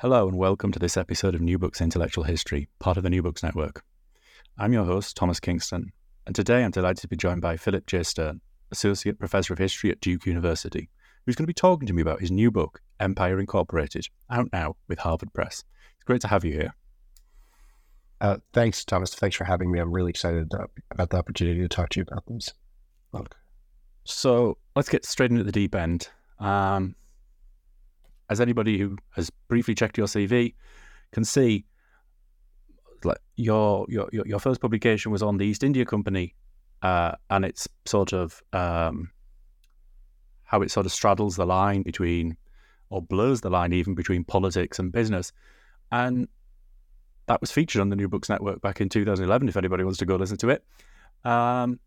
Hello, and welcome to this episode of New Books Intellectual History, part of the New Books Network. I'm your host, Thomas Kingston, and today I'm delighted to be joined by Philip J. Stern, Associate Professor of History at Duke University, who's going to be talking to me about his new book, Empire Incorporated, out now with Harvard Press. It's great to have you here. Uh, thanks, Thomas. Thanks for having me. I'm really excited about the opportunity to talk to you about this book. So let's get straight into the deep end. Um, as anybody who has briefly checked your CV can see, like your your your first publication was on the East India Company, uh, and it's sort of um, how it sort of straddles the line between, or blurs the line even between politics and business, and that was featured on the New Books Network back in 2011. If anybody wants to go listen to it. Um,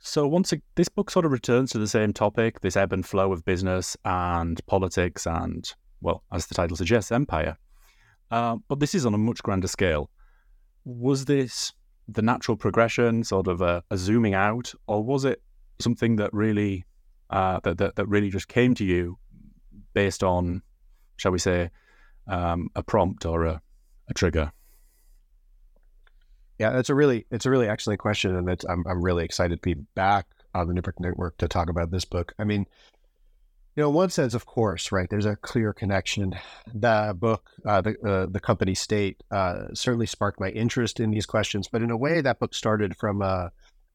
so once a, this book sort of returns to the same topic, this ebb and flow of business and politics and, well, as the title suggests, empire. Uh, but this is on a much grander scale. Was this the natural progression, sort of a, a zooming out, or was it something that really uh, that, that, that really just came to you based on, shall we say, um, a prompt or a, a trigger? Yeah, it's a really it's a really excellent question, and I'm I'm really excited to be back on the New Network to talk about this book. I mean, you know, in one sense, of course, right? There's a clear connection. The book, uh, the uh, the company state, uh, certainly sparked my interest in these questions, but in a way, that book started from, uh,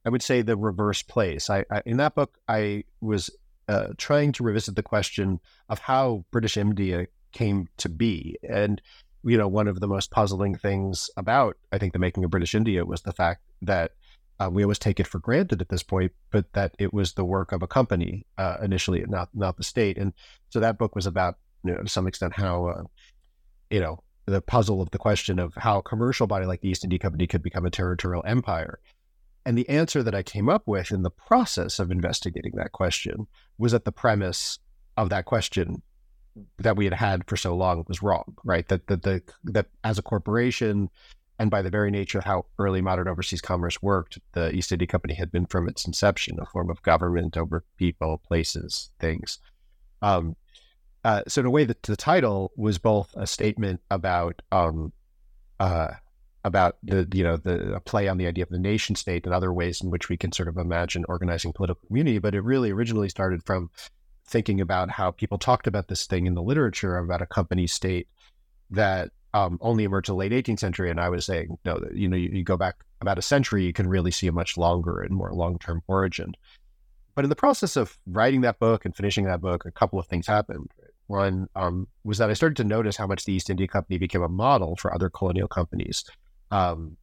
I would say, the reverse place. I, I in that book, I was uh, trying to revisit the question of how British India came to be, and you know, one of the most puzzling things about, I think, the making of British India was the fact that uh, we always take it for granted at this point, but that it was the work of a company uh, initially, not not the state. And so that book was about, you know, to some extent, how, uh, you know, the puzzle of the question of how a commercial body like the East India Company could become a territorial empire. And the answer that I came up with in the process of investigating that question was that the premise of that question that we had had for so long was wrong, right? That that the that as a corporation, and by the very nature of how early modern overseas commerce worked, the East India Company had been from its inception a form of government over people, places, things. Um, uh, so in a way, the, the title was both a statement about um, uh, about the you know the play on the idea of the nation state and other ways in which we can sort of imagine organizing political community, but it really originally started from thinking about how people talked about this thing in the literature about a company state that um, only emerged in the late 18th century. And I was saying, no, you know, you, you, go back about a century, you can really see a much longer and more long term origin. But in the process of writing that book and finishing that book, a couple of things happened. One um, was that I started to notice how much the East India Company became a model for other colonial companies. Um,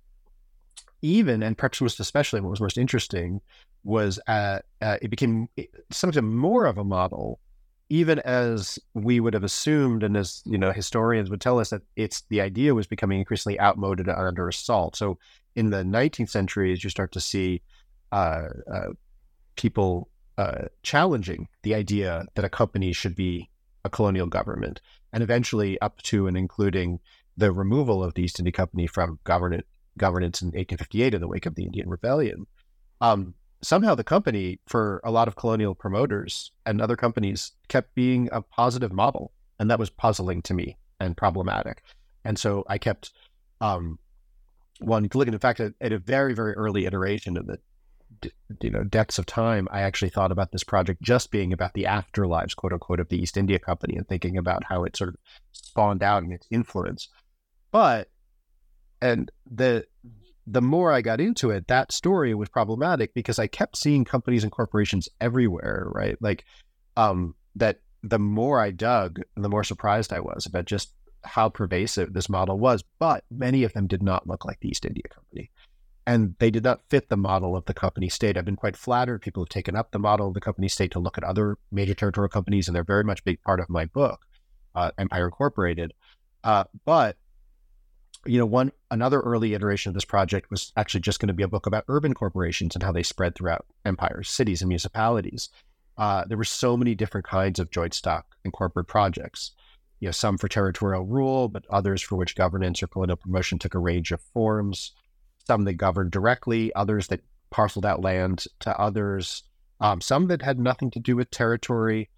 even, and perhaps most especially what was most interesting, was uh, uh, it became something more of a model, even as we would have assumed, and as you know, historians would tell us that it's the idea was becoming increasingly outmoded and under assault. So in the 19th century, as you start to see uh, uh people uh, challenging the idea that a company should be a colonial government, and eventually up to and including the removal of the East India Company from governance governance in 1858 in the wake of the Indian Rebellion. Um, somehow the company, for a lot of colonial promoters and other companies, kept being a positive model. And that was puzzling to me and problematic. And so I kept um, wanting to look at, in fact, at, at, a very, very early iteration of the you know depths of time, I actually thought about this project just being about the afterlives, quote unquote, of the East India Company and thinking about how it sort of spawned out and its influence. But and the the more I got into it, that story was problematic because I kept seeing companies and corporations everywhere, right? Like um, that the more I dug, the more surprised I was about just how pervasive this model was. But many of them did not look like the East India Company. And they did not fit the model of the company state. I've been quite flattered. People have taken up the model of the company state to look at other major territorial companies, and they're very much a big part of my book, uh, Empire Incorporated. Uh, but you know, one another early iteration of this project was actually just going to be a book about urban corporations and how they spread throughout empires, cities, and municipalities. Uh, there were so many different kinds of joint stock and corporate projects. You know, some for territorial rule, but others for which governance or colonial promotion took a range of forms. Some that governed directly, others that parceled out land to others. Um, some that had nothing to do with territory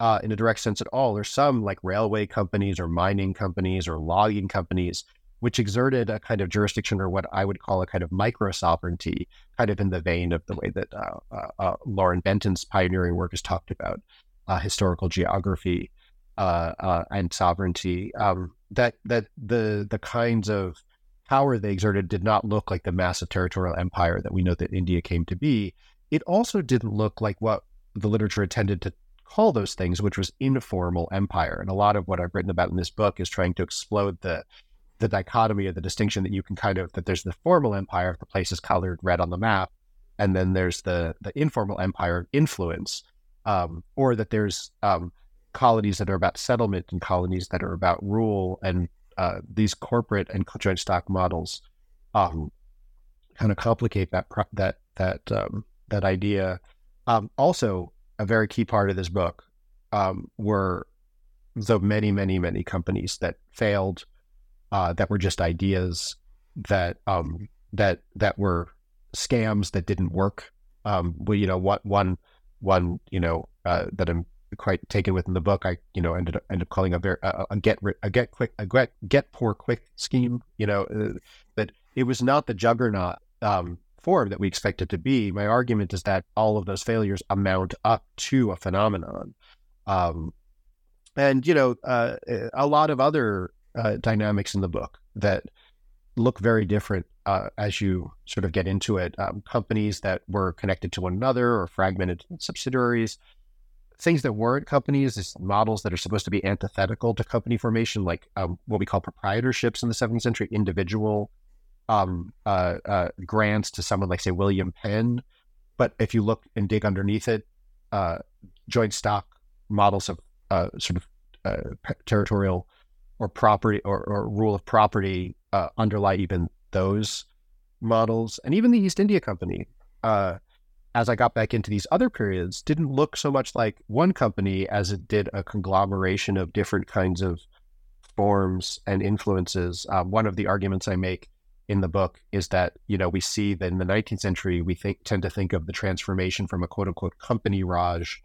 uh, in a direct sense at all, or some like railway companies or mining companies or logging companies which exerted a kind of jurisdiction or what I would call a kind of micro sovereignty, kind of in the vein of the way that uh, uh, uh Lauren Benton's pioneering work has talked about uh, historical geography uh, uh, and sovereignty. Um, that that the the kinds of power they exerted did not look like the massive territorial empire that we know that India came to be. It also didn't look like what the literature intended to call those things, which was informal empire. And a lot of what I've written about in this book is trying to explode the the dichotomy or the distinction that you can kind of that there's the formal empire, the place is colored red on the map, and then there's the the informal empire influence, um, or that there's um, colonies that are about settlement and colonies that are about rule, and uh, these corporate and joint stock models um, kind of complicate that that that um, that idea. Um, also, a very key part of this book um, were the many, many, many companies that failed uh, that were just ideas that um, that that were scams that didn't work. Um, well, you know, what one one you know uh, that I'm quite taken with in the book. I you know ended up ended up calling a very a, a get a get quick a get get poor quick scheme. You know uh, that it was not the juggernaut um, form that we expected to be. My argument is that all of those failures amount up to a phenomenon. Um, and you know, uh, a lot of other uh, dynamics in the book that look very different uh, as you sort of get into it. Um, companies that were connected to one another or fragmented subsidiaries, things that weren't companies, is models that are supposed to be antithetical to company formation, like um, what we call proprietorships in the 17th century, individual um, uh, uh, grants to someone like, say, William Penn. But if you look and dig underneath it, uh, joint stock models of uh, sort of territorial or property or, or rule of property uh, underlie even those models. And even the East India Company, uh, as I got back into these other periods, didn't look so much like one company as it did a conglomeration of different kinds of forms and influences. Um, one of the arguments I make in the book is that you know we see that in the 19th century we think tend to think of the transformation from a quote unquote company raj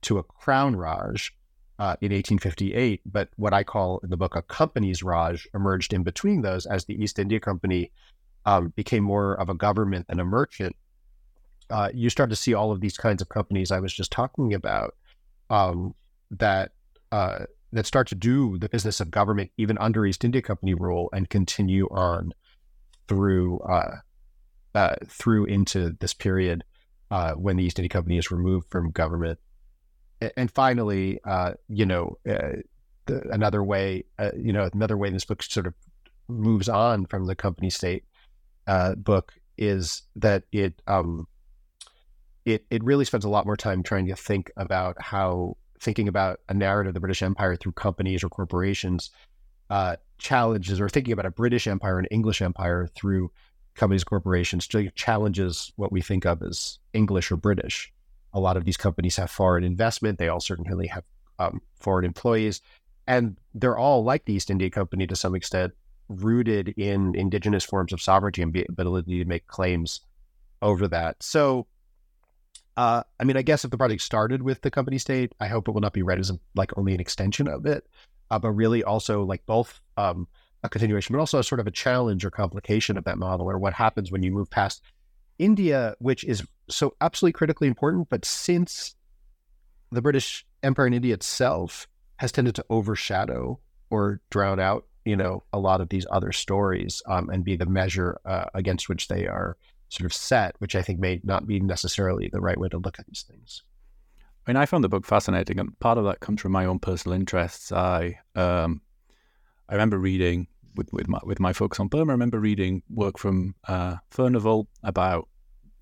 to a crown raj uh, in 1858, but what I call in the book a company's Raj emerged in between those as the East India Company um, became more of a government than a merchant. Uh, you start to see all of these kinds of companies I was just talking about um, that uh, that start to do the business of government even under East India Company rule and continue on through uh, uh, through into this period when the East India Company is removed from government and finally, uh, you know, uh, the, another way, uh, you know, another way this book sort of moves on from the company state uh, book is that it um, it it really spends a lot more time trying to think about how thinking about a narrative of the British Empire through companies or corporations uh, challenges, or thinking about a British Empire and English Empire through companies, corporations, challenges what we think of as English or British A lot of these companies have foreign investment. They all certainly have um, foreign employees, and they're all like the East India Company to some extent, rooted in indigenous forms of sovereignty and ability to make claims over that. So, uh, I mean, I guess if the project started with the company state, I hope it will not be read as a, like only an extension of it, uh, but really also like both um, a continuation, but also a sort of a challenge or complication of that model, or what happens when you move past India, which is so absolutely critically important. But since the British Empire in India itself has tended to overshadow or drown out, you know, a lot of these other stories um, and be the measure uh, against which they are sort of set, which I think may not be necessarily the right way to look at these things. I mean, I found the book fascinating, and part of that comes from my own personal interests. I um, I remember reading with with my with my focus on Burma. I remember reading work from uh, Furnivall about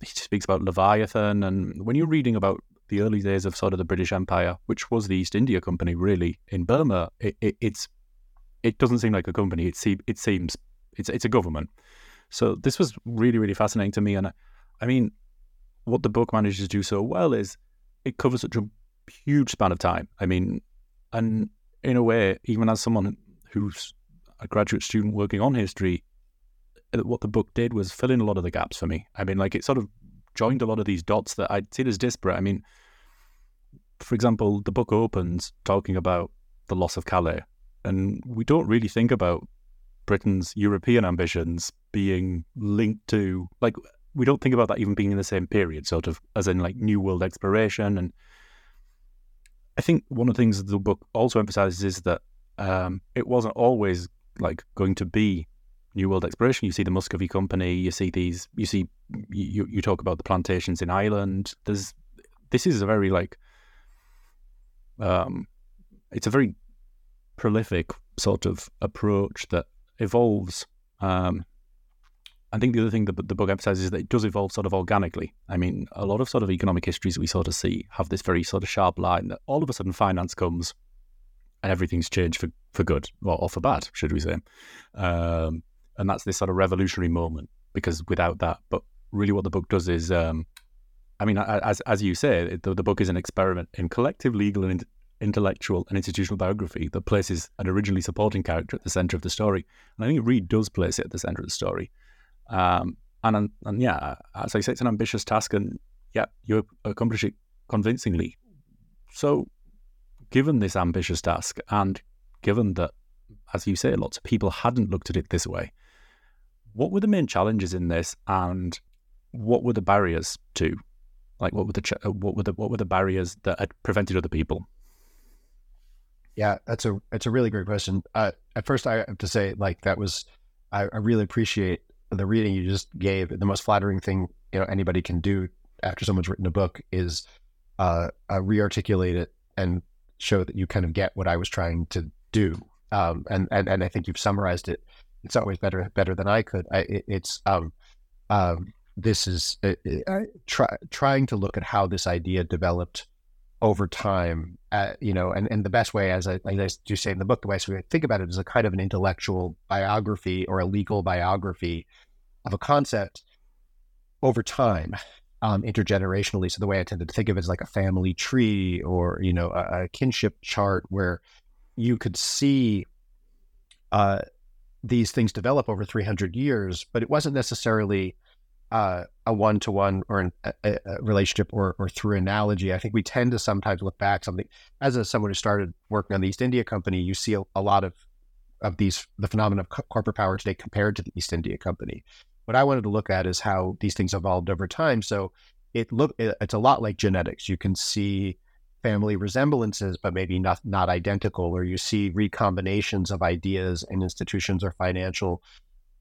he speaks about Leviathan, and when you're reading about the early days of sort of the British Empire, which was the East India Company, really in Burma, it, it, it's it doesn't seem like a company. It, se- it seems it's it's a government. So this was really really fascinating to me, and I, I mean, what the book manages to do so well is it covers such a huge span of time. I mean, and in a way, even as someone who's a graduate student working on history, uh, what the book did was fill in a lot of the gaps for me. I mean, like it sort of joined a lot of these dots that I'd seen as disparate. I mean, for example, the book opens talking about the loss of Calais, and we don't really think about Britain's European ambitions being linked to like we don't think about that even being in the same period, sort of as in like New World exploration. And I think one of the things the book also emphasizes is that um, it wasn't always like going to be New World exploration. You see the Muscovy Company. You see these. You see you you talk about the plantations in Ireland. There's this is a very like um, it's a very prolific sort of approach that evolves um, I think the other thing that the book emphasizes is that it does evolve sort of organically. I mean, a lot of sort of economic histories we sort of see have this very sort of sharp line that all of a sudden finance comes everything's changed for, for good or, or for bad, should we say. Um, and that's this sort of revolutionary moment because without that, but really what the book does is, um, I mean, as, as you say, the, the book is an experiment in collective legal and intellectual and institutional biography that places an originally supporting character at the center of the story. And I think Reed does place it at the center of the story. Um, and, and yeah, as I say, it's an ambitious task, and yeah, you accomplish it convincingly. So, given this ambitious task, and given that, as you say, lots of people hadn't looked at it this way, what were the main challenges in this, and what were the barriers to, like, what were the what were the what were the barriers that had prevented other people? Yeah, that's a it's a really great question. Uh, at first, I have to say, like, that was I, I really appreciate the reading you just gave, the most flattering thing you know anybody can do after someone's written a book is uh, uh, rearticulate it and show that you kind of get what I was trying to do. Um, and, and and I think you've summarized it. It's always better better than I could. I, it, it's um, um, this is uh, uh try, trying to look at how this idea developed over time, uh, you know, and, and the best way, as I, as I do say in the book, the way I think about it is a kind of an intellectual biography or a legal biography of a concept over time, um, intergenerationally. So the way I tended to think of it is like a family tree or, you know, a, a kinship chart where you could see uh, these things develop over 300 years, but it wasn't necessarily uh, a one to one or an, a, a, relationship or, or through analogy. I think we tend to sometimes look back something as a, someone who started working on the East India Company. You see a, a lot of of these the phenomenon of co- corporate power today compared to the East India Company. What I wanted to look at is how these things evolved over time. So it look it's a lot like genetics. You can see family resemblances, but maybe not not identical, or you see recombinations of ideas and institutions or financial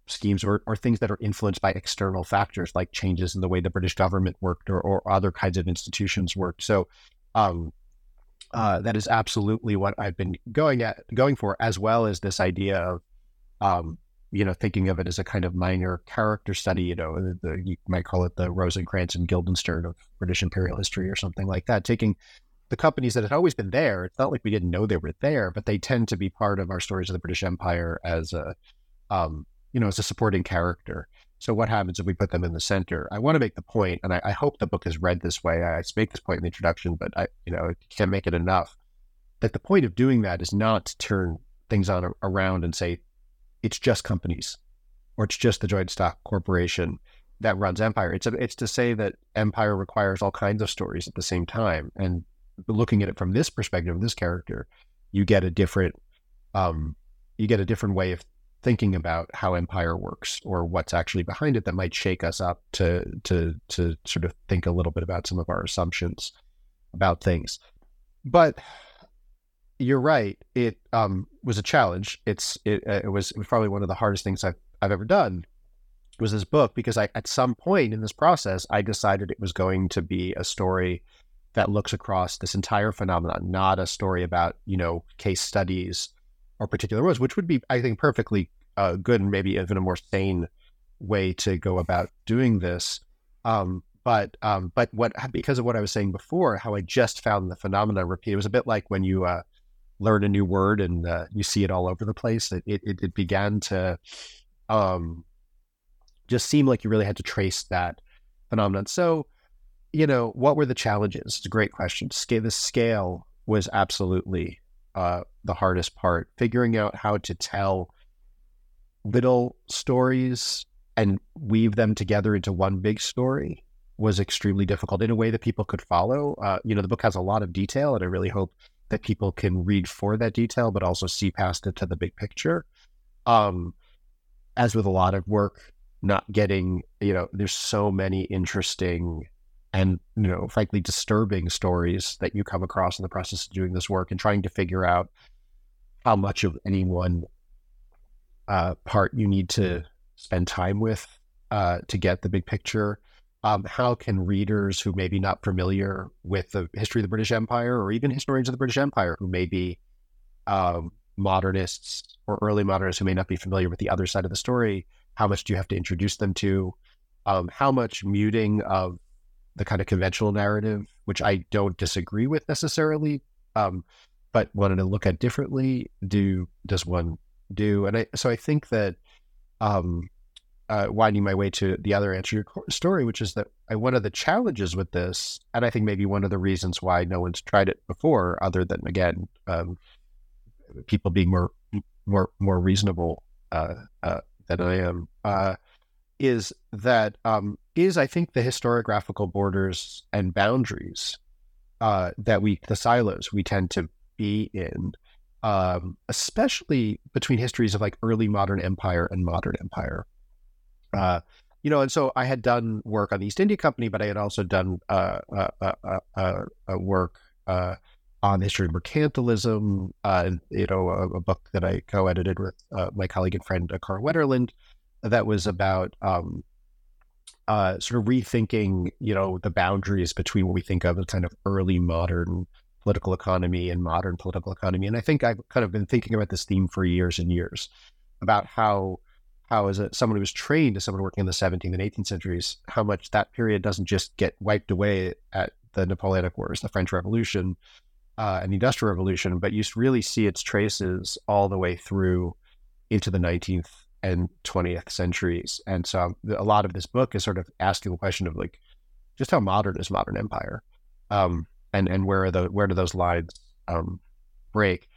schemes or, or things that are influenced by external factors like changes in the way the British government worked or, or other kinds of institutions worked. So um, uh, that is absolutely what I've been going at going for, as well as this idea of um, you know thinking of it as a kind of minor character study. You know, the, the, you might call it the Rosencrantz and Guildenstern of British imperial history or something like that. Taking the companies that had always been there. It's not like we didn't know they were there, but they tend to be part of our stories of the British Empire as a um, you know, as a supporting character. So what happens if we put them in the center? I want to make the point, and I, I hope the book is read this way. I, I make this point in the introduction, but I, you know, can't make it enough. That the point of doing that is not to turn things on around and say it's just companies or it's just the joint stock corporation that runs empire. It's a, it's to say that empire requires all kinds of stories at the same time. And looking at it from this perspective, this character, you get a different um, you get a different way of thinking about how empire works or what's actually behind it that might shake us up to to to sort of think a little bit about some of our assumptions about things. But you're right. It um, was a challenge. It's it, uh, it was probably one of the hardest things I've I've ever done. Was this book because I at some point in this process I decided it was going to be a story that looks across this entire phenomenon, not a story about you know case studies or particular roles, which would be, I think, perfectly uh, good and maybe even a more sane way to go about doing this. Um, but um, but what because of what I was saying before, how I just found the phenomena repeat. It was a bit like when you uh, learn a new word and uh, you see it all over the place. It it, it began to um, just seem like you really had to trace that phenomenon. So, you know, what were the challenges? It's a great question. Scale the scale was absolutely uh, the hardest part. Figuring out how to tell little stories and weave them together into one big story was extremely difficult in a way that people could follow. Uh, you know, the book has a lot of detail, and I really hope that people can read for that detail, but also see past it to the big picture. Um, as with a lot of work, not getting, you know, there's so many interesting and you know frankly disturbing stories that you come across in the process of doing this work and trying to figure out how much of any one uh, part you need to spend time with uh, to get the big picture um, how can readers who may be not familiar with the history of the british empire or even historians of the british empire who may be um, modernists or early modernists who may not be familiar with the other side of the story how much do you have to introduce them to um, how much muting of the kind of conventional narrative, which I don't disagree with necessarily, um, but wanted to look at differently. Do does one do? And I so I think that um, uh, winding my way to the other answer to your story, which is that I, one of the challenges with this, and I think maybe one of the reasons why no one's tried it before, other than again um, people being more more more reasonable uh, uh, than I am, uh, is that um, is I think the historiographical borders and boundaries uh, that we the silos we tend to be in, um, especially between histories of like early modern empire and modern empire. Uh, you know, and so I had done work on the East India Company, but I had also done uh, uh, uh, work on the history of mercantilism. you know, a, a, book that I co-edited with my colleague and friend Carl Wennerlind that was about um, uh, sort of rethinking, you know, the boundaries between what we think of as kind of early modern political economy and modern political economy. And I think I've kind of been thinking about this theme for years and years about how how as a, someone who was trained as someone working in the 17th and 18th centuries, how much that period doesn't just get wiped away at the Napoleonic Wars, the French Revolution, uh, and the Industrial Revolution, but you really see its traces all the way through into the 19th and 20th centuries. And so a lot of this book is sort of asking the question of like, just how modern is modern empire? Um, and, and where are the, where do those lines um, break?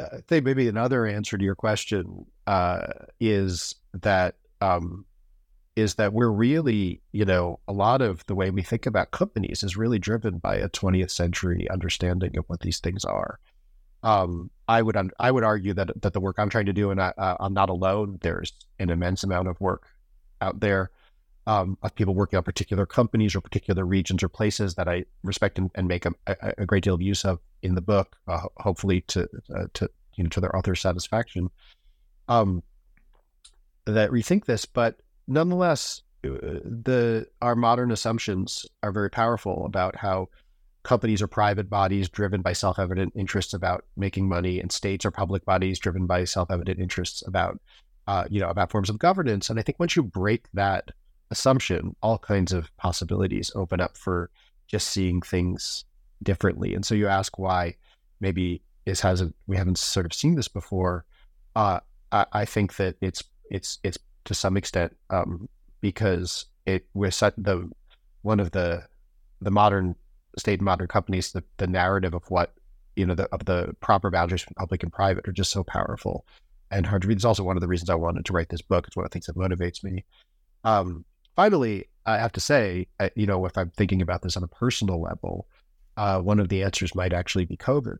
I think maybe another answer to your question uh, is that um, is that we're really, you know, a lot of the way we think about companies is really driven by a 20th century understanding of what these things are. Um, I would I would argue that that the work I'm trying to do, and I, am not alone. There's an immense amount of work out there um, of people working on particular companies or particular regions or places that I respect and, and make a, a, great deal of use of in the book. Uh, hopefully, to uh, to you know to their author's satisfaction. Um, that rethink this, but nonetheless, uh, the our modern assumptions are very powerful about how companies are private bodies driven by self-evident interests about making money, and states are public bodies driven by self-evident interests about, uh, you know, about forms of governance. And I think once you break that assumption, all kinds of possibilities open up for just seeing things differently. And so you ask why maybe this hasn't we haven't sort of seen this before. Uh, I, I, think that it's it's it's to some extent um, because it such the one of the the modern state and modern companies the, the narrative of what you know the, of the proper boundaries between public and private are just so powerful and hard to read. It's also one of the reasons I wanted to write this book. It's one of the things that motivates me. Um, finally, I have to say, you know, if I'm thinking about this on a personal level, uh, one of the answers might actually be COVID.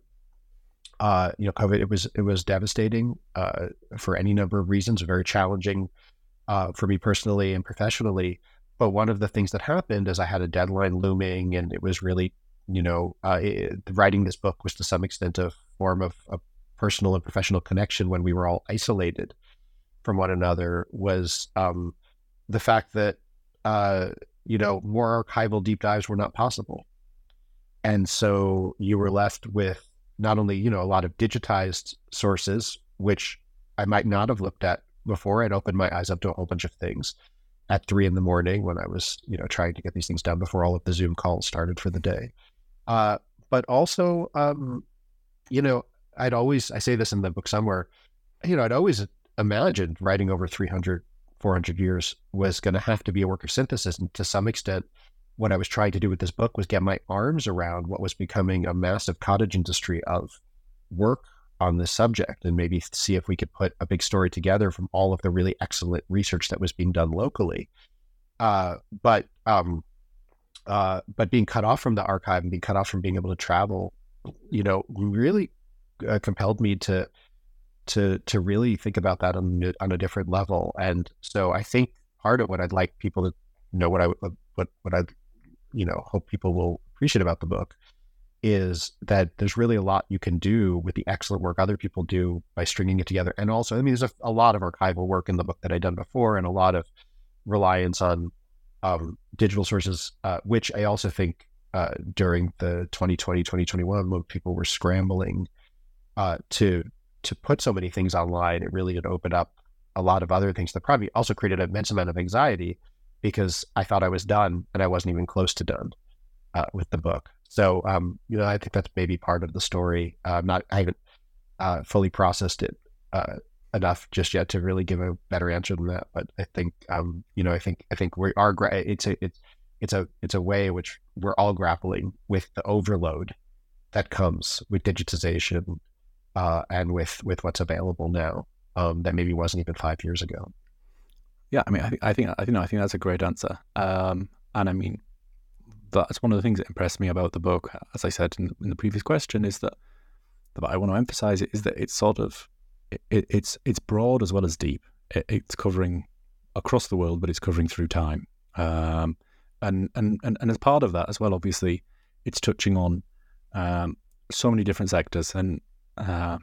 Uh, you know, COVID it was it was devastating uh, for any number of reasons, very challenging uh, for me personally and professionally. But one of the things that happened is I had a deadline looming, and it was really, you know, uh, it, writing this book was to some extent a form of a personal and professional connection when we were all isolated from one another. Was um, the fact that uh, you know more archival deep dives were not possible, and so you were left with not only you know a lot of digitized sources, which I might not have looked at before. I'd opened my eyes up to a whole bunch of things at three in the morning when I was you know trying to get these things done before all of the Zoom calls started for the day. Uh, but also, um, you know, I'd always I say this in the book somewhere, you know, I'd always imagined writing over 300, 400 years was going to have to be a work of synthesis, and to some extent what I was trying to do with this book was get my arms around what was becoming a massive cottage industry of work on this subject and maybe see if we could put a big story together from all of the really excellent research that was being done locally. Uh, but um, uh, but being cut off from the archive and being cut off from being able to travel, you know, really uh, compelled me to to to really think about that on on a different level. And so I think part of what I'd like people to know what I what what I you know hope people will appreciate about the book is that there's really a lot you can do with the excellent work other people do by stringing it together. And also, I mean, there's a, a lot of archival work in the book that I'd done before, and a lot of reliance on um, digital sources, uh, which I also think uh, during the 2020 2021 when people were scrambling uh, to to put so many things online, it really had opened up a lot of other things that probably also created an immense amount of anxiety because I thought I was done and I wasn't even close to done uh, with the book. So, um, you know, I think that's maybe part of the story. Uh, I'm not, I haven't uh, fully processed it uh, enough just yet to really give a better answer than that. But I think, um, you know, I think, I think we are, it's a, it's, it's a, it's a way which we're all grappling with the overload that comes with digitization uh, and with, with what's available now um, that maybe wasn't even five years ago. Yeah, I mean, I think I think I think I think that's a great answer. Um, and I mean, that's one of the things that impressed me about the book, as I said in, in the previous question, is that that I want to emphasize it is that it's sort of it, it's it's broad as well as deep. It, it's covering across the world, but it's covering through time. Um, and, and and and as part of that as well, obviously, it's touching on um, so many different sectors. And uh,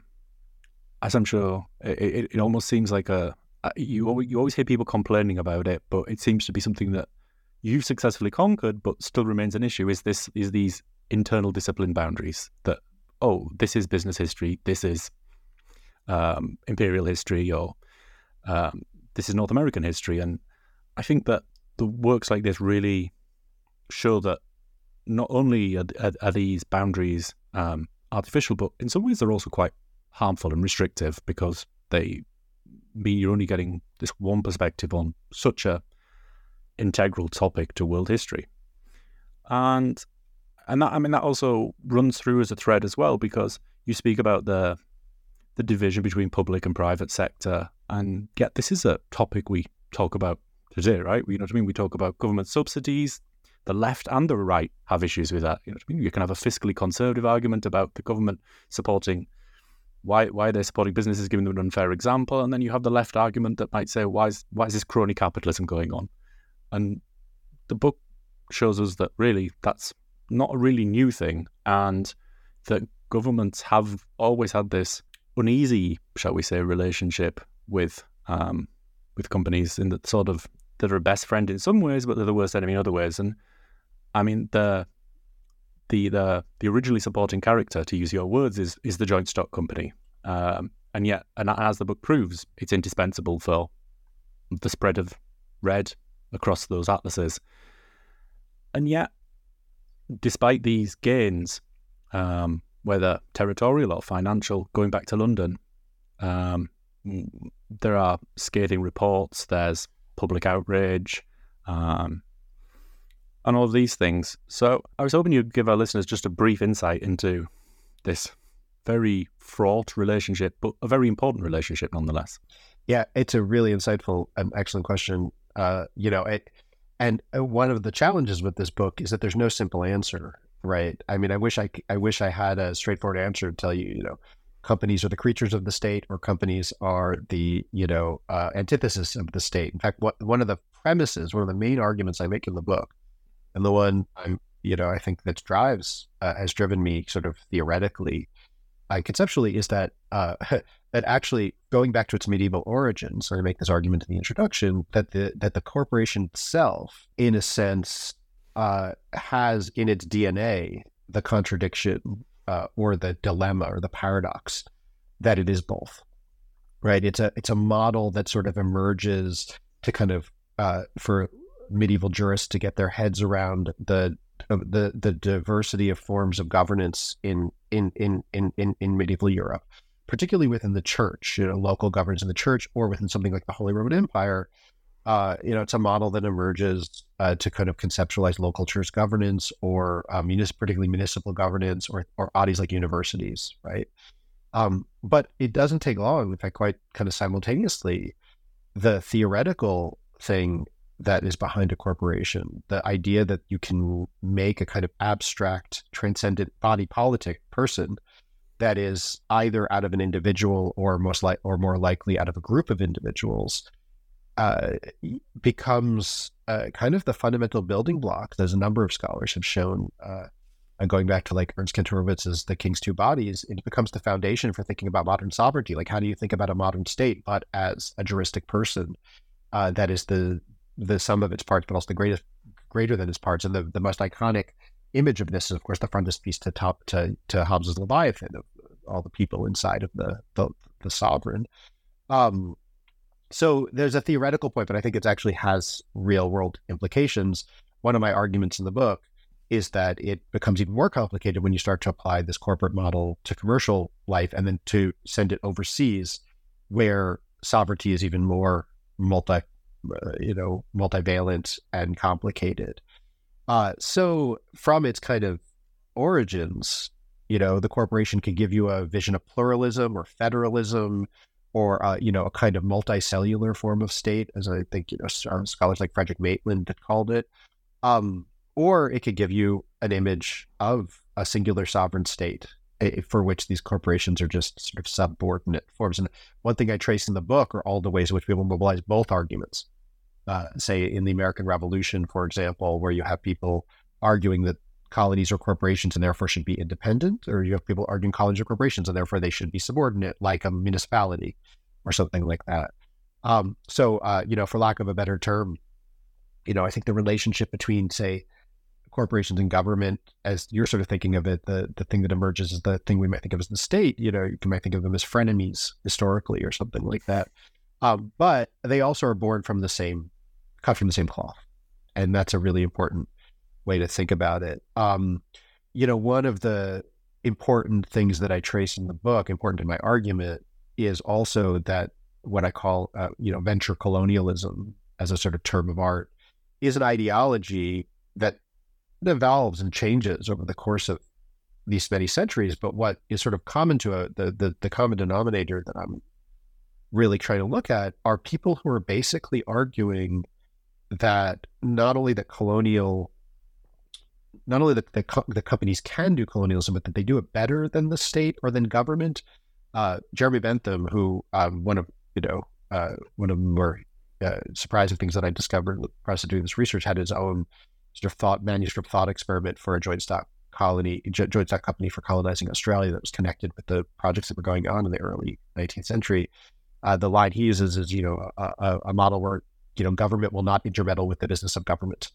as I'm sure, it, it, almost seems like a you always, you always hear people complaining about it, but it seems to be something that you've successfully conquered, but still remains an issue. Is this is these internal discipline boundaries that oh, this is business history, this is um, imperial history, or um, this is North American history, and I think that the works like this really show that not only are, are, are these boundaries um, artificial, but in some ways they're also quite harmful and restrictive because they mean you're only getting this one perspective on such a integral topic to world history. And and that I mean that also runs through as a thread as well because you speak about the the division between public and private sector and yet this is a topic we talk about today, right? You know what I mean? We talk about government subsidies. The left and the right have issues with that. You know what I mean? You can have a fiscally conservative argument about the government supporting why why they're supporting businesses, giving them an unfair example, and then you have the left argument that might say, why is why is this crony capitalism going on? And the book shows us that really that's not a really new thing, and that governments have always had this uneasy, shall we say, relationship with um, with companies in that sort of that are a best friend in some ways, but they're the worst enemy in other ways. And I mean the the the the originally supporting character, to use your words, is is the joint stock company, um, and yet, and as the book proves, it's indispensable for the spread of red across those atlases. And yet, despite these gains, um, whether territorial or financial, going back to London, um, there are scathing reports. There's public outrage. um, and all these things. So I was hoping you'd give our listeners just a brief insight into this very fraught relationship, but a very important relationship nonetheless. Yeah, it's a really insightful and excellent question. Uh, you know, it, and uh, one of the challenges with this book is that there's no simple answer, right? I mean, I wish I, I wish I had a straightforward answer to tell you, you know, companies are the creatures of the state or companies are the, you know, uh, antithesis of the state. In fact, what, one of the premises, one of the main arguments I make in the book, and the one I'm, you know, I think that drives, uh, has driven me sort of theoretically uh, conceptually is that uh, that actually going back to its medieval origins, so I make this argument in the introduction that the that the corporation itself, in a sense, uh, has in its DNA the contradiction uh, or the dilemma or the paradox that it is both. Right? It's a it's a model that sort of emerges to kind of uh, for medieval jurists to get their heads around the the the diversity of forms of governance in in in in in, in medieval Europe, particularly within the church, you know, local governance in the church, or within something like the Holy Roman Empire. Uh, you know, it's a model that emerges uh, to kind of conceptualize local church governance or municipal, particularly municipal governance or, or bodies like universities, right? Um, but it doesn't take long. In fact, quite kind of simultaneously, the theoretical thing that is behind a corporation. The idea that you can make a kind of abstract, transcendent body politic person that is either out of an individual or most like or more likely out of a group of individuals uh, becomes uh, kind of the fundamental building block. There's a number of scholars have shown, uh, going back to like Ernst Kantorowicz's "The King's Two Bodies," it becomes the foundation for thinking about modern sovereignty. Like, how do you think about a modern state, but as a juristic person? Uh, that is the the sum of its parts, but also the greatest greater than its parts. And the, the most iconic image of this is, of course, the frontispiece to top to to Hobbes's Leviathan of all the people inside of the the, the sovereign. Um, so there's a theoretical point, but I think it actually has real world implications. One of my arguments in the book is that it becomes even more complicated when you start to apply this corporate model to commercial life and then to send it overseas, where sovereignty is even more multi you know, multivalent and complicated. Uh, so from its kind of origins, you know, the corporation can give you a vision of pluralism or federalism or, uh, you know, a kind of multicellular form of state, as I think, you know, scholars like Frederic Maitland called it. Um, or it could give you an image of a singular sovereign state for which these corporations are just sort of subordinate forms. And one thing I trace in the book are all the ways in which people mobilize both arguments uh, say in the American Revolution, for example, where you have people arguing that colonies are corporations and therefore should be independent, or you have people arguing colonies are corporations and therefore they should be subordinate, like a municipality or something like that. Um, so, uh, you know, for lack of a better term, you know, I think the relationship between, say, corporations and government, as you're sort of thinking of it, the the thing that emerges is the thing we might think of as the state. You know, you might think of them as frenemies historically or something like that. Um, but they also are born from the same, cut from the same cloth. And that's a really important way to think about it. Um, you know, one of the important things that I trace in the book, important in my argument, is also that what I call, uh, you know, venture colonialism as a sort of term of art is an ideology that evolves and changes over the course of these many centuries. But what is sort of common to the, the, the common denominator that I'm really trying to look at are people who are basically arguing that not only that colonial not only that the, co- the companies can do colonialism, but that they do it better than the state or than government. Uh, Jeremy Bentham, who um, one of you know uh, one of the more uh, surprising things that I discovered in the process of doing this research, had his own sort of thought manuscript thought experiment for a joint stock colony, joint stock company for colonizing Australia that was connected with the projects that were going on in the early 19th century uh, the line he uses is, you know, a, a, model where, you know, government will not intermeddle with the business of government.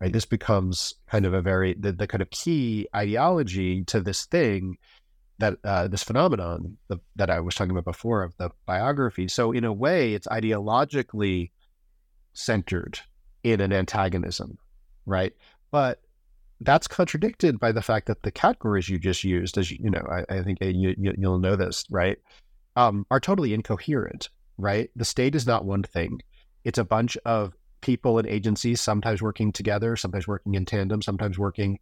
Right. This becomes kind of a very, the, the kind of key ideology to this thing that, uh, this phenomenon the, that I was talking about before of the biography. So, in a way, it's ideologically centered in an antagonism. Right. But that's contradicted by the fact that the categories you just used, as you, you know, I, I think you, you, will know this, right? um, are totally incoherent, right? The state is not one thing. It's a bunch of people and agencies sometimes working together, sometimes working in tandem, sometimes working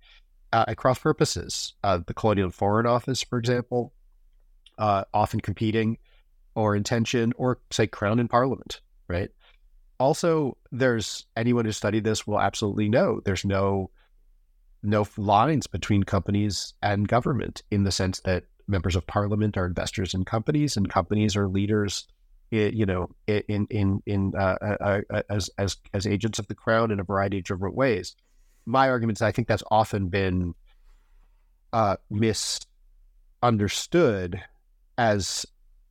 uh, at cross purposes. Uh, the Colonial Foreign Office, for example, uh, often competing or intention, or say Crown and Parliament, right? Also, there's anyone who studied this will absolutely know there's no no lines between companies and government in the sense that members of parliament are investors in companies and companies are leaders you know in in in uh, uh, uh, as as as agents of the crown in a variety of different ways. My argument is i think that's often been uh, misunderstood as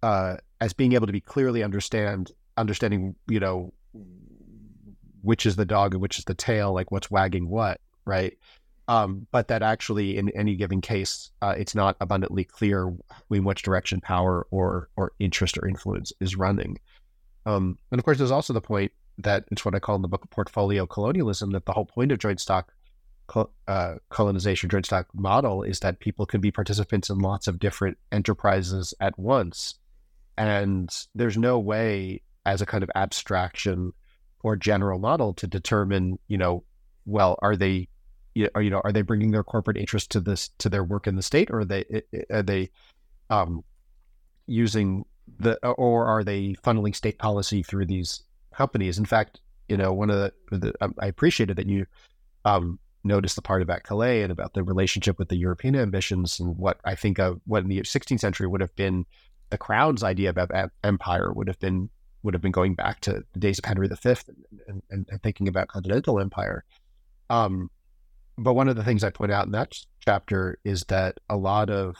uh, as being able to be clearly understand understanding you know which is the dog and which is the tail like what's wagging what right um, but that actually, in any given case, uh, it's not abundantly clear in which direction power or or interest or influence is running. Um, and of course, there's also the point that it's what I call in the book portfolio colonialism. That the whole point of joint stock uh, colonization, joint stock model, is that people can be participants in lots of different enterprises at once, and there's no way as a kind of abstraction or general model to determine, you know, well, are they are you know are they bringing their corporate interest to this to their work in the state or are they are they um, using the or are they funneling state policy through these companies? In fact you know one of the, the um, i appreciated that you um, noticed the part about calais and about the relationship with the european ambitions and what i think of what in the 16th century would have been the crown's idea about empire would have been would have been going back to the days of henry v and, and, and thinking about continental empire. Um, but one of the things I point out in that chapter is that a lot of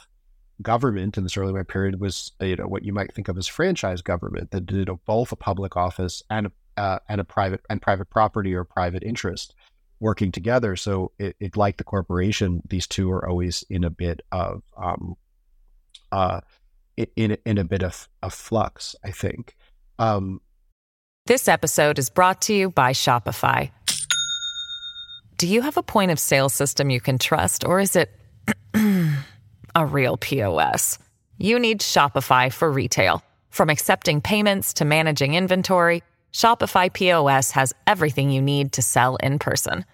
government in this early period was you know what you might think of as franchise government that did both a public office and a, uh, and a private and private property or private interest working together. So it, it, like the corporation, these two are always in a bit of um, uh, in in a bit of, of flux. I think. Um, this episode is brought to you by Shopify. Do you have a point of sale system you can trust, or is it a real POS? You need Shopify for retail. From accepting payments to managing inventory, Shopify POS has everything you need to sell in person.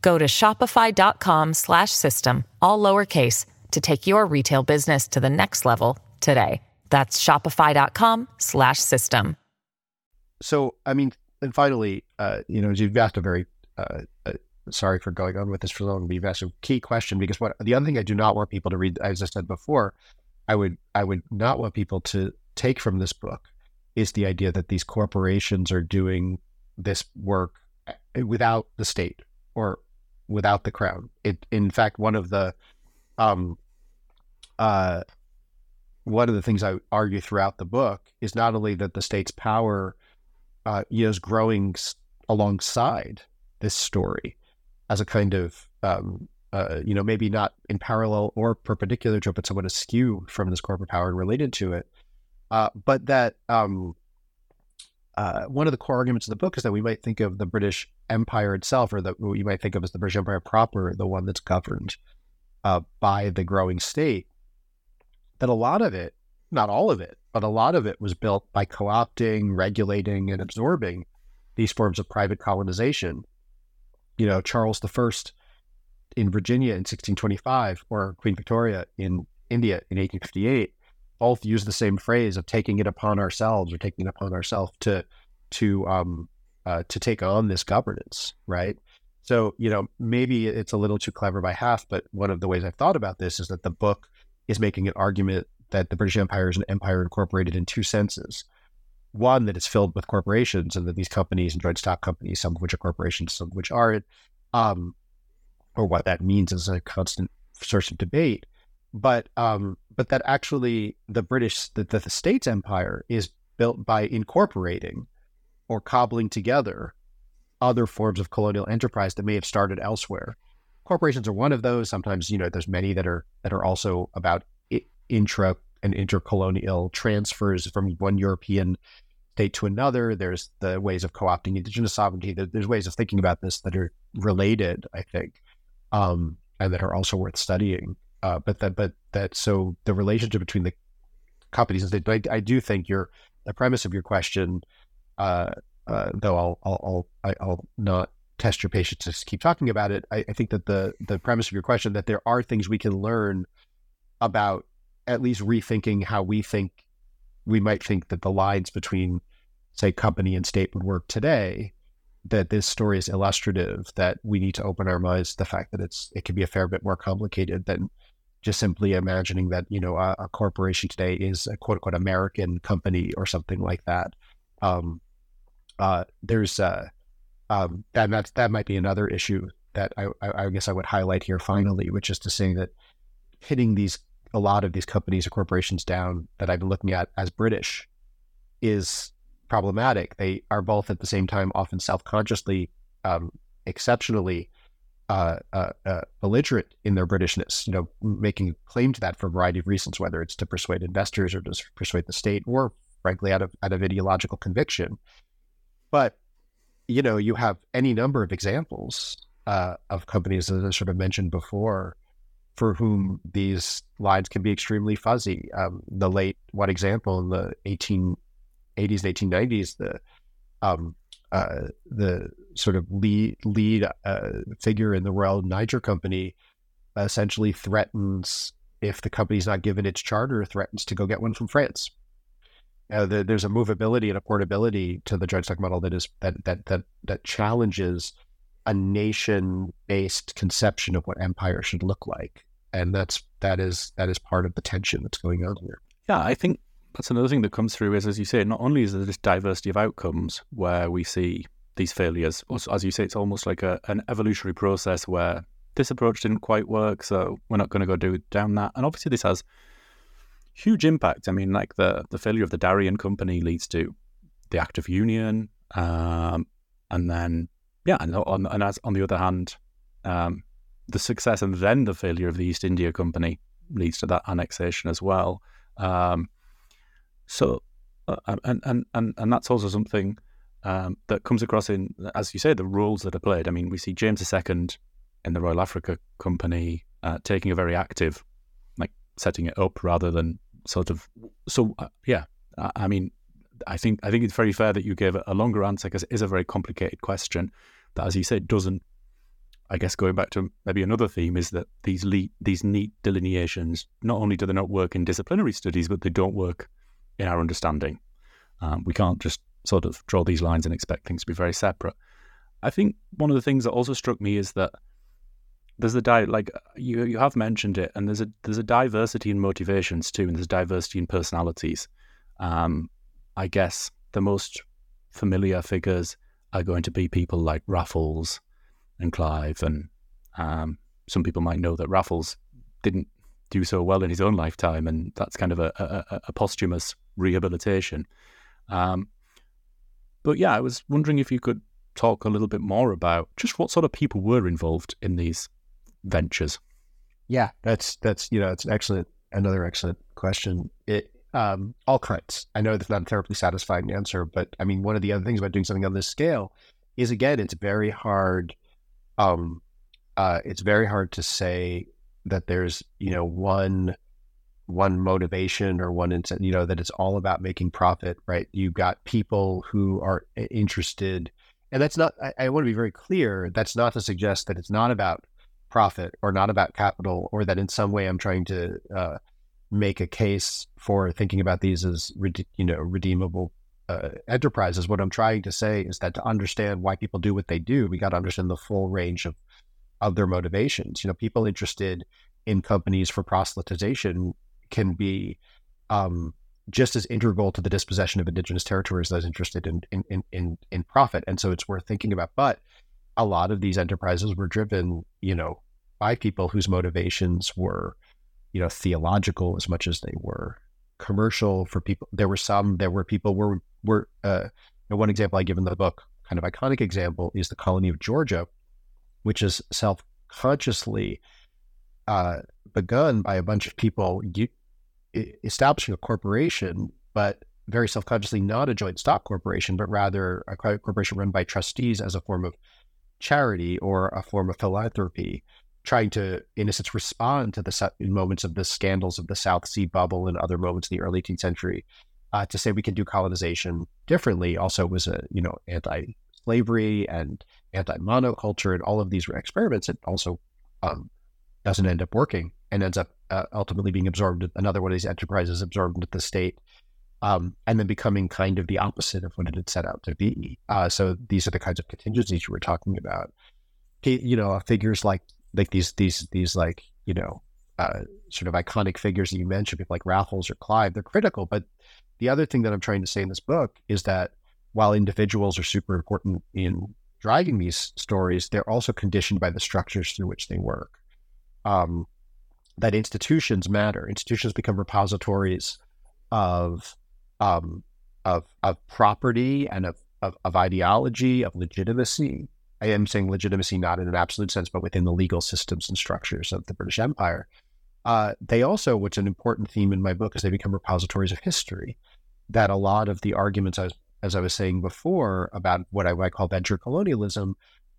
Go to shopify.com/system all lowercase to take your retail business to the next level today. That's shopify.com/system. So, I mean, and finally, uh, you know, you've asked a very uh, sorry for going on with this for so long, you've asked a key question because what the other thing I do not want people to read, as I said before, I would I would not want people to take from this book is the idea that these corporations are doing this work eh, without the state or without the crown. It in fact one of the um uh one of the things I argue throughout the book is not only that the state's power uh, is growing alongside this story, as a kind of um, uh, you know maybe not in parallel or perpendicular to it, but somewhat askew from this corporate power related to it. Uh, but that um, uh, one of the core arguments of the book is that we might think of the British Empire itself, or that what you might think of as the British Empire proper, the one that's governed uh, by the growing state. That a lot of it, not all of it, but a lot of it was built by co-opting, regulating, and absorbing these forms of private colonization you know, Charles First in Virginia in 1625 or Queen Victoria in India in 1858 both use the same phrase of taking it upon ourselves or taking it upon ourselves to to um uh, to take on this governance, right? So you know maybe it's a little too clever by half, but one of the ways I've thought about this is that the book is making an argument that the British Empire is an empire incorporated in two senses. One, that it's filled with corporations and that these companies and joint stock companies, some of which are corporations, some of which aren't, um, or what that means is a constant source of debate. But um, but that actually the British, the, the states empire is built by incorporating or cobbling together other forms of colonial enterprise that may have started elsewhere. Corporations are one of those. Sometimes, you know, there's many that are that are also about intra and intercolonial transfers from one European state to another. There's the ways of co-opting indigenous sovereignty. There's ways of thinking about this that are related, I think, um, and that are also worth studying. Uh, but that, but that, so the relationship between the companies and states. I, I do think your the premise of your question uh, uh, though I'll I'll I'll, I'll not test your patience to keep talking about it. I, I think that the the premise of your question that there are things we can learn about at least rethinking how we think we might think that the lines between say company and state would work today that this story is illustrative that we need to open our minds to the fact that it's it can be a fair bit more complicated than just simply imagining that you know a, a corporation today is a quote unquote American company or something like that. Um, uh, there's uh, um, that that's, that might be another issue that I, I, I guess I would highlight here finally, which is to say that hitting these a lot of these companies or corporations down that I've been looking at as British is problematic. They are both at the same time often self-consciously, um, exceptionally uh, uh, uh, belligerent in their Britishness. You know, making claim to that for a variety of reasons, whether it's to persuade investors or to persuade the state, or frankly out of out of ideological conviction. But you know, you have any number of examples uh, of companies, as I sort of mentioned before, for whom these lines can be extremely fuzzy. Um, the late one example in the 1880s, 1890s, the um, uh, the sort of lead lead uh, figure in the Royal Niger Company essentially threatens if the company's not given its charter, threatens to go get one from France. Uh, the, there's a movability and a portability to the joint stock model that is that that that that challenges a nation-based conception of what empire should look like, and that's that is that is part of the tension that's going on here. Yeah, I think that's another thing that comes through is, as you say, not only is there this diversity of outcomes where we see these failures, as you say, it's almost like a, an evolutionary process where this approach didn't quite work, so we're not going to go do down that. And obviously, this has huge impact. I mean, like the the failure of the Darien Company leads to the Act of Union, um, and then yeah, and on and as on the other hand, um, the success and then the failure of the East India Company leads to that annexation as well. Um, so, uh, and, and and and that's also something um, that comes across in, as you say, the roles that are played. I mean, we see James II in the Royal Africa Company uh, taking a very active, like setting it up rather than sort of. So, uh, yeah, I, I, mean, I think I think it's very fair that you gave a longer answer because it is a very complicated question that, as you said, doesn't. I guess going back to maybe another theme is that these le- these neat delineations not only do they not work in disciplinary studies, but they don't work in our understanding. Um, we can't just sort of draw these lines and expect things to be very separate. I think one of the things that also struck me is that there's a di- like you you have mentioned it, and there's a there's a diversity in motivations too, and there's diversity in personalities. Um, I guess the most familiar figures are going to be people like Raffles and Clive, and um, some people might know that Raffles didn't do so well in his own lifetime, and that's kind of a, a, a posthumous rehabilitation. Um, but yeah, I was wondering if you could talk a little bit more about just what sort of people were involved in these ventures. Yeah, that's that's you know it's an excellent another excellent question. It um, all kinds. I know that's not a terribly satisfying answer, but I mean one of the other things about doing something on this scale is again it's very hard. Um, uh, it's very hard to say that there's you know one one motivation or one intent, you know, that it's all about making profit, right? You've got people who are interested, and that's not, I, I want to be very clear, that's not to suggest that it's not about profit or not about capital or that in some way I'm trying to uh, make a case for thinking about these as, you know, redeemable uh, enterprises. What I'm trying to say is that to understand why people do what they do, we got to understand the full range of, of their motivations. You know, people interested in companies for proselytization can be um, just as integral to the dispossession of indigenous territories as interested in, in in in profit. And so it's worth thinking about. But a lot of these enterprises were driven, you know, by people whose motivations were, you know, theological as much as they were commercial. For people, there were some. There were people were were. Uh, one example I give in the book, kind of iconic example, is the colony of Georgia, which is self consciously uh, begun by a bunch of people establishing a corporation, but very self consciously not a joint stock corporation, but rather a corporation run by trustees as a form of charity or a form of philanthropy, trying to, in a sense, respond to the moments of the scandals of the South Sea bubble and other moments in the early 18th century uh, to say we can do colonization differently also was a you know anti-slavery and anti-monoculture and all of these were experiments. It also um, doesn't end up working and ends up uh, ultimately being absorbed. Another one of these enterprises absorbed into the state, um, and then becoming kind of the opposite of what it had set out to be. Uh, so these are the kinds of contingencies you were talking about. You know, figures like like these these these like you know uh, sort of iconic figures that you mentioned, people like Raffles or Clive, they're critical. But the other thing that I'm trying to say in this book is that while individuals are super important in driving these stories, they're also conditioned by the structures through which they work. Um, that institutions matter. Institutions become repositories of um, of of property and of, of, of ideology, of legitimacy. I am saying legitimacy not in an absolute sense, but within the legal systems and structures of the British Empire. Uh, they also, what's an important theme in my book, is they become repositories of history. That a lot of the arguments, as, as I was saying before, about what I might call venture colonialism,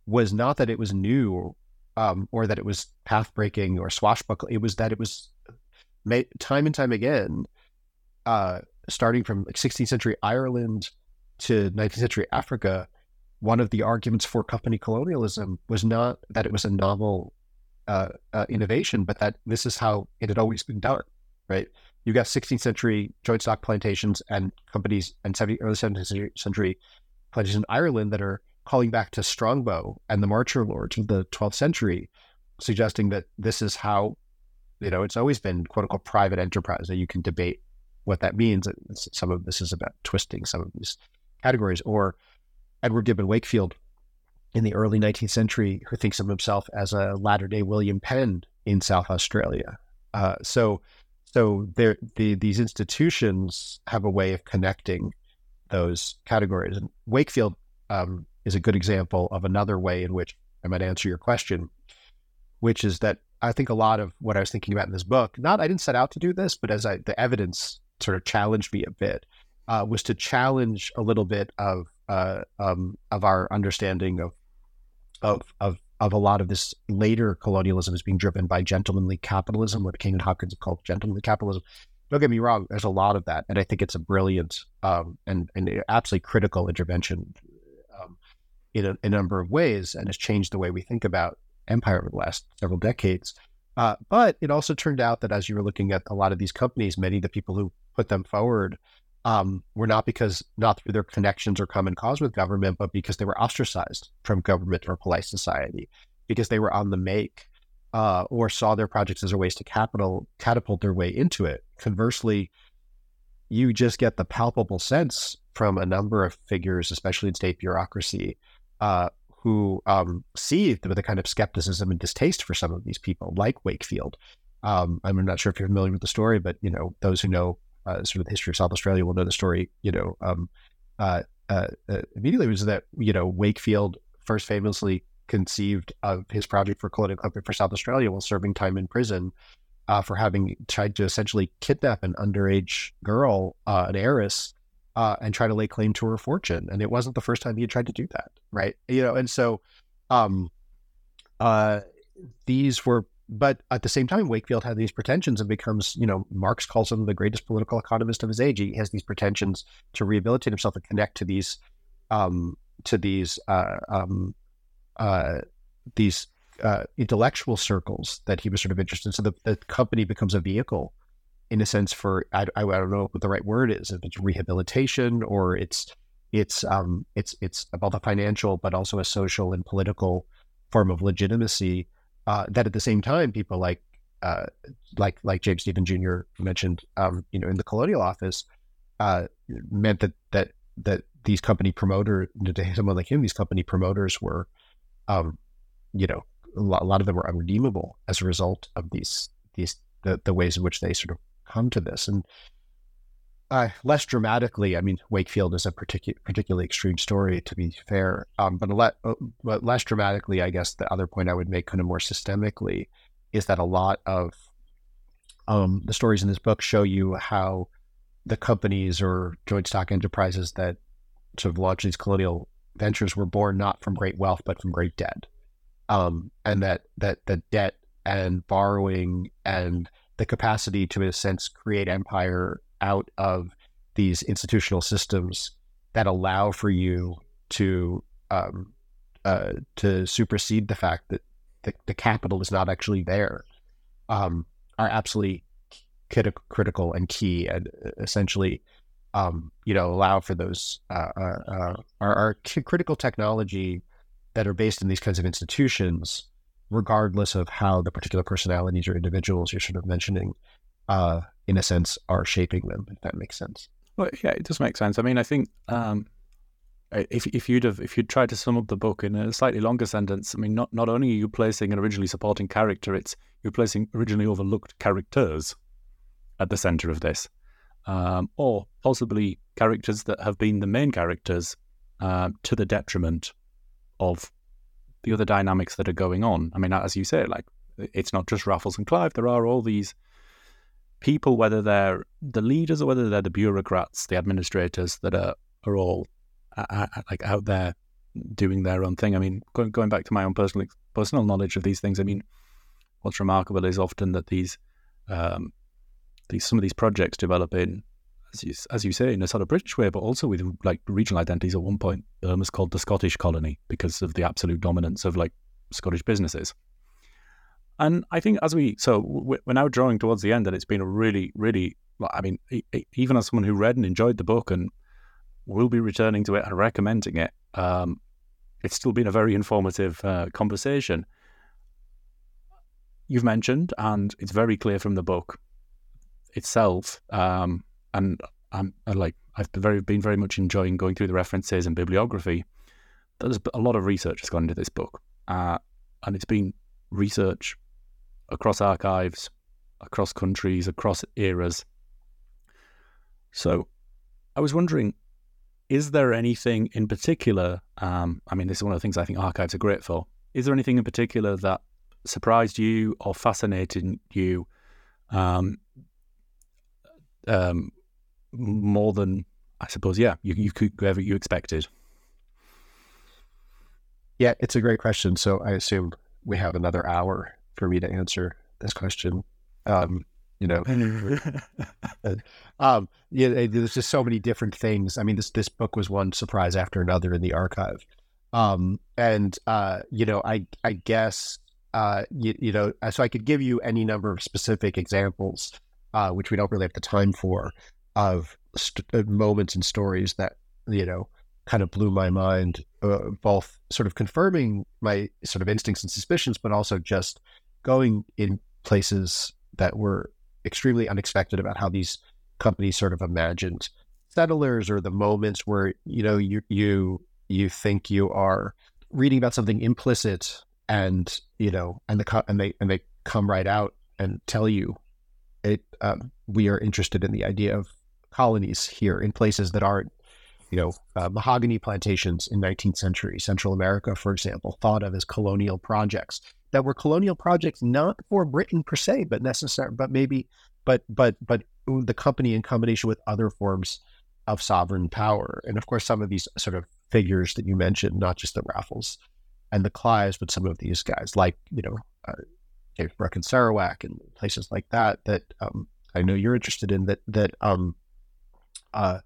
was not that it was new um, or that it was path breaking or swashbuckling. It was that it was made, time and time again, uh, starting from like 16th century Ireland to 19th century Africa. One of the arguments for company colonialism was not that it was a novel uh, uh, innovation, but that this is how it had always been done, right? You got 16th century joint stock plantations and companies and 70, early 17th century plantations in Ireland that are calling back to Strongbow and the Marcher Lords of the 12th century, suggesting that this is how, you know, it's always been quote unquote private enterprise. That you can debate what that means. Some of this is about twisting some of these categories. Or Edward Gibbon Wakefield in the early 19th century who thinks of himself as a latter day William Penn in South Australia. Uh, so, so there, the, these institutions have a way of connecting those categories. And Wakefield um, is a good example of another way in which I might answer your question, which is that I think a lot of what I was thinking about in this book, not I didn't set out to do this, but as I, the evidence sort of challenged me a bit, uh, was to challenge a little bit of uh, um, of our understanding of of of of a lot of this later colonialism is being driven by gentlemanly capitalism, what Cain and Hopkins have called gentlemanly capitalism. Don't get me wrong, there's a lot of that, and I think it's a brilliant um, and and absolutely critical intervention um, in a, a, number of ways, and has changed the way we think about empire over the last several decades. Uh, but it also turned out that as you were looking at a lot of these companies, many of the people who put them forward um, were not because not through their connections or common cause with government, but because they were ostracized from government or polite society, because they were on the make uh, or saw their projects as a ways to capital catapult their way into it. Conversely, you just get the palpable sense from a number of figures, especially in state bureaucracy, uh, who um, see with a kind of skepticism and distaste for some of these people, like Wakefield. Um, I'm not sure if you're familiar with the story, but you know those who know uh, sort of the history of South Australia will know the story. You know, um, uh, uh, uh, immediately was that you know Wakefield first famously conceived of his project for colonial company for South Australia while serving time in prison uh, for having tried to essentially kidnap an underage girl, uh, an heiress, and try to lay claim to her fortune. And it wasn't the first time he had tried to do that, right? You know, and so um, these were but at the same time, Wakefield had these pretensions and becomes, you know, Marx calls him the greatest political economist of his age. He has these pretensions to rehabilitate himself and connect to these, um, to these, uh, um, uh, these uh, intellectual circles that he was sort of interested in. So the, the company becomes a vehicle, in a sense, for I, I, don't know what the right word is, if it's rehabilitation or it's it's um, it's it's about the financial, but also a social and political form of legitimacy uh, that at the same time, people like uh, like like James Stephen Jr. mentioned, um, you know, in the Colonial Office, uh, meant that that that these company promoters, someone like him, these company promoters were, um, you know, a lot, a lot, of them were unredeemable as a result of these these the, the ways in which they sort of come to this. And uh, less dramatically, I mean, Wakefield is a particu- particularly extreme story, to be fair. Um, but, le- uh, but less dramatically, I guess the other point I would make, kind of more systemically, is that a lot of um, the stories in this book show you how the companies or joint stock enterprises that sort of launched these colonial ventures were born not from great wealth, but from great debt, um, and that that the debt and borrowing and the capacity to, in a sense, create empire out of these institutional systems that allow for you to um, uh, to supersede the fact that the, the capital is not actually there um, are absolutely critical and key and uh, essentially um, you know allow for those uh, uh, uh are critical technology that are based in these kinds of institutions regardless of how the particular personalities or individuals you're sort of mentioning uh, in a sense are shaping them if that makes sense well yeah it does make sense i mean i think um, if if you'd have if you'd tried to sum up the book in a slightly longer sentence, I mean, not not only are you placing an originally supporting character, it's you're placing originally overlooked characters at the center of this, um, or possibly characters that have been the main characters uh, to the detriment of the other dynamics that are going on. I mean, as you say, like it's not just Raffles and Clive. There are all these people, whether they're the leaders or whether they're the bureaucrats, the administrators, that are are all like out there doing their own thing. I mean, going, going back to my own personal personal knowledge of these things, I mean, what's remarkable is often that these um, these some of these projects develop in, as you as you say, in a sort of British way, but also with like regional identities. At one point, Burma was called the Scottish colony because of the absolute dominance of like Scottish businesses. And I think as we so we're now drawing towards the end, and it's been a really, really. I mean, even as someone who read and enjoyed the book and will be returning to it and recommending it. Um, it's still been a very informative uh, conversation. You've mentioned, and it's very clear from the book itself, um, and I'm I like I've been very been very much enjoying going through the references and bibliography. There's a lot of research has gone into this book, uh, and it's been research across archives, across countries, across eras. So, I was wondering, is there anything in particular? Um, I mean, this is one of the things I think archives are great for. Is there anything in particular that surprised you or fascinated you um, um, more than I suppose? Yeah, you, you could ever you expected. Yeah, it's a great question. So I assume we have another hour for me to answer this question. Um, you know um yeah there's just so many different things i mean this this book was one surprise after another in the archive um and uh you know i i guess uh you, you know so i could give you any number of specific examples uh which we don't really have the time for of st- uh, moments and stories that you know kind of blew my mind uh, both sort of confirming my sort of instincts and suspicions but also just going in places that were extremely unexpected about how these companies sort of imagined settlers or the moments where you know you you you think you are reading about something implicit and you know and the and they and they come right out and tell you it um, we are interested in the idea of colonies here in places that aren't you know uh, mahogany plantations in 19th century central america for example thought of as colonial projects that were colonial projects not for Britain per se, but necessary, but maybe, but but but the company in combination with other forms of sovereign power, and of course some of these sort of figures that you mentioned, not just the Raffles and the Clives, but some of these guys like you know uh, Brooke and Sarawak and places like that that um, I know you're interested in that that um uh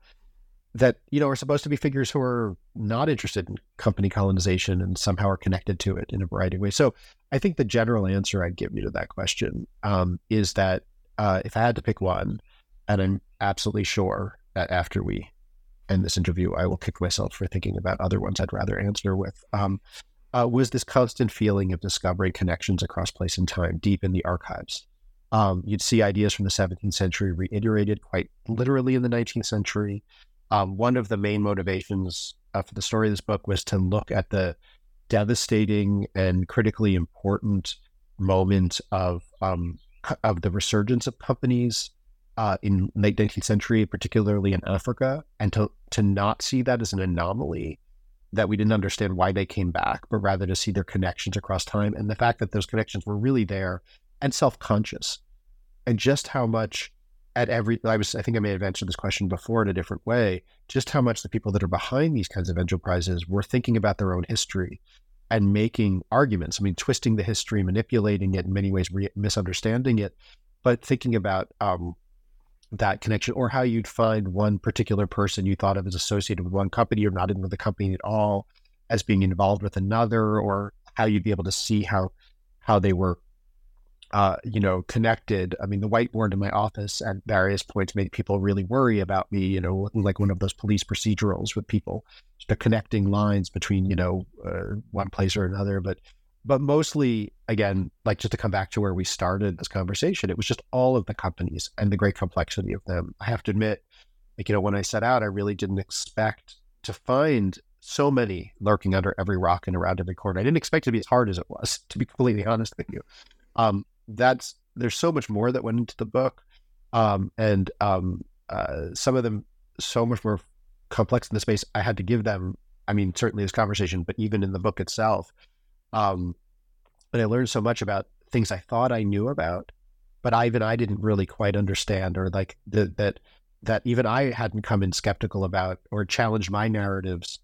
that you know are supposed to be figures who are not interested in company colonization and somehow are connected to it in a variety of ways. So I think the general answer I'd give you to that question um, is that uh, if I had to pick one, and I'm absolutely sure that after we end this interview, I will kick myself for thinking about other ones I'd rather answer with. Um, uh, was this constant feeling of discovering connections across place and time deep in the archives? Um, you'd see ideas from the 17th century reiterated quite literally in the 19th century. Um, one of the main motivations uh, for the story of this book was to look at the devastating and critically important moment of um, of the resurgence of companies uh, in late 19th century, particularly in Africa, and to to not see that as an anomaly that we didn't understand why they came back, but rather to see their connections across time and the fact that those connections were really there and self conscious, and just how much at every I was I think I may have answered this question before in a different way, just how much the people that are behind these kinds of enterprises were thinking about their own history and making arguments. I mean, twisting the history, manipulating it in many ways, re- misunderstanding it, but thinking about um, that connection, or how you'd find one particular person you thought of as associated with one company or not in with the company at all as being involved with another, or how you'd be able to see how how they were uh, you know, connected. I mean, the whiteboard in my office at various points made people really worry about me, you know, like one of those police procedurals with people, the connecting lines between, you know, uh, one place or another. But, but mostly, again, like just to come back to where we started this conversation, it was just all of the companies and the great complexity of them. I have to admit, like, you know, when I set out, I really didn't expect to find so many lurking under every rock and around every corner. I didn't expect it to be as hard as it was, to be completely honest with you. Um, that's there's so much more that went into the book, um, and um, uh, some of them so much more complex in the space. I had to give them. I mean, certainly this conversation, but even in the book itself, um, and I learned so much about things I thought I knew about, but I, even I didn't really quite understand, or like the, that that even I hadn't come in skeptical about or challenged my narratives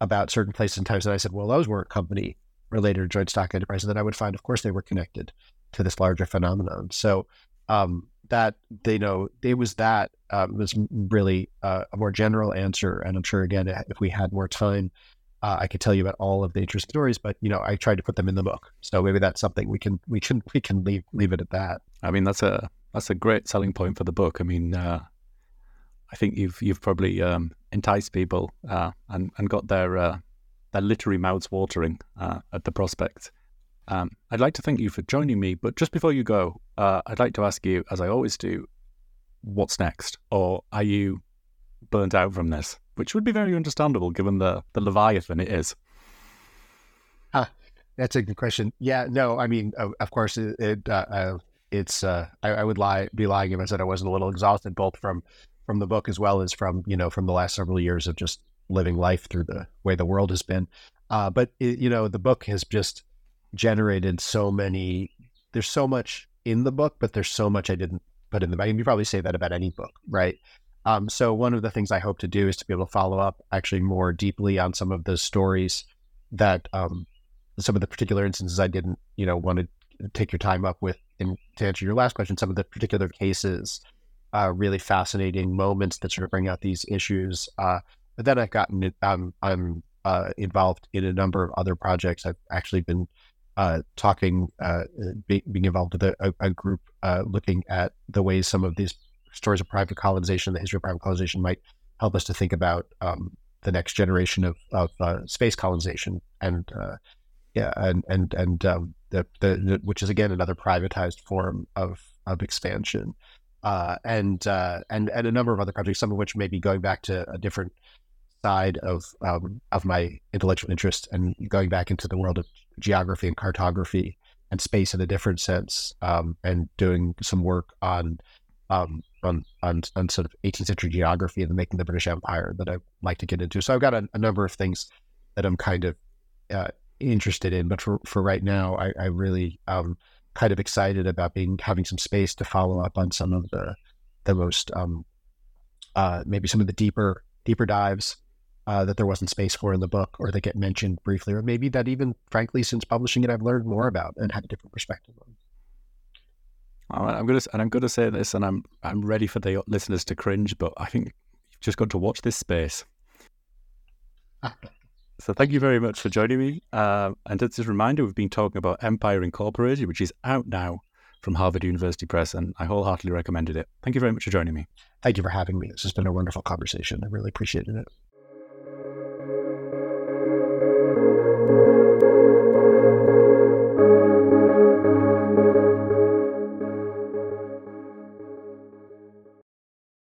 about certain places and times. And I said, well, those weren't company related joint stock enterprise. And then I would find, of course, they were connected to this larger phenomenon. So um, that they know it was that um, was really uh, a more general answer. And I'm sure again, if we had more time, uh, I could tell you about all of the interesting stories. But you know, I tried to put them in the book, so maybe that's something we can we can we can leave leave it at that. I mean, that's a that's a great selling point for the book. I mean, uh, I think you've you've probably um, enticed people uh, and and got their uh, their literary mouths watering uh, at the prospect. Um, I'd like to thank you for joining me, but just before you go, uh, I'd like to ask you, as I always do, what's next? Or are you burnt out from this? Which would be very understandable given the, the Leviathan it is. Ah, that's a good question. Yeah, no, I mean, of, course, it, it uh, uh, it's, uh, I, I, would lie, be lying if I said I wasn't a little exhausted, both from, from the book as well as from, you know, from the last several years of just living life through the way the world has been. Uh, but, it, you know, the book has just, generated so many. There's so much in the book, but there's so much I didn't put in the. book. you probably say that about any book, right? Um, so one of the things I hope to do is to be able to follow up actually more deeply on some of the stories that um, some of the particular instances I didn't, you know, want to take your time up with. And to answer your last question, some of the particular cases, uh, really fascinating moments that sort of bring out these issues. Uh, but then I've gotten, um, I'm uh, involved in a number of other projects. I've actually been uh, talking, uh, be, being involved with a, a group uh, looking at the ways some of these stories of private colonization, the history of private colonization, might help us to think about um, the next generation of, of uh, space colonization, and uh, yeah, and and and um, the, the, which is again another privatized form of of expansion, uh, and and and a number of other projects, some of which may be going back to a different side of um, of my intellectual interest and going back into the world of geography and cartography and space in a different sense, um, and doing some work on, um, on on on sort of 18th century geography and the making of the British Empire that I'd like to get into. So I've got a, a number of things that I'm kind of uh, interested in, but for for right now, I, I really um kind of excited about being having some space to follow up on some of the the most um uh maybe some of the deeper deeper dives uh, that there wasn't space for in the book, or they get mentioned briefly, or maybe that even, frankly, since publishing it, I've learned more about and had a different perspective on. I'm gonna and I'm gonna say this, and I'm I'm ready for the listeners to cringe, but I think you've just got to watch this space. so thank you very much for joining me. Uh, and just a reminder, we've been talking about Empire Incorporated, which is out now from Harvard University Press, and I wholeheartedly recommended it. Thank you very much for joining me. Thank you for having me. This has been a wonderful conversation. I really appreciated it.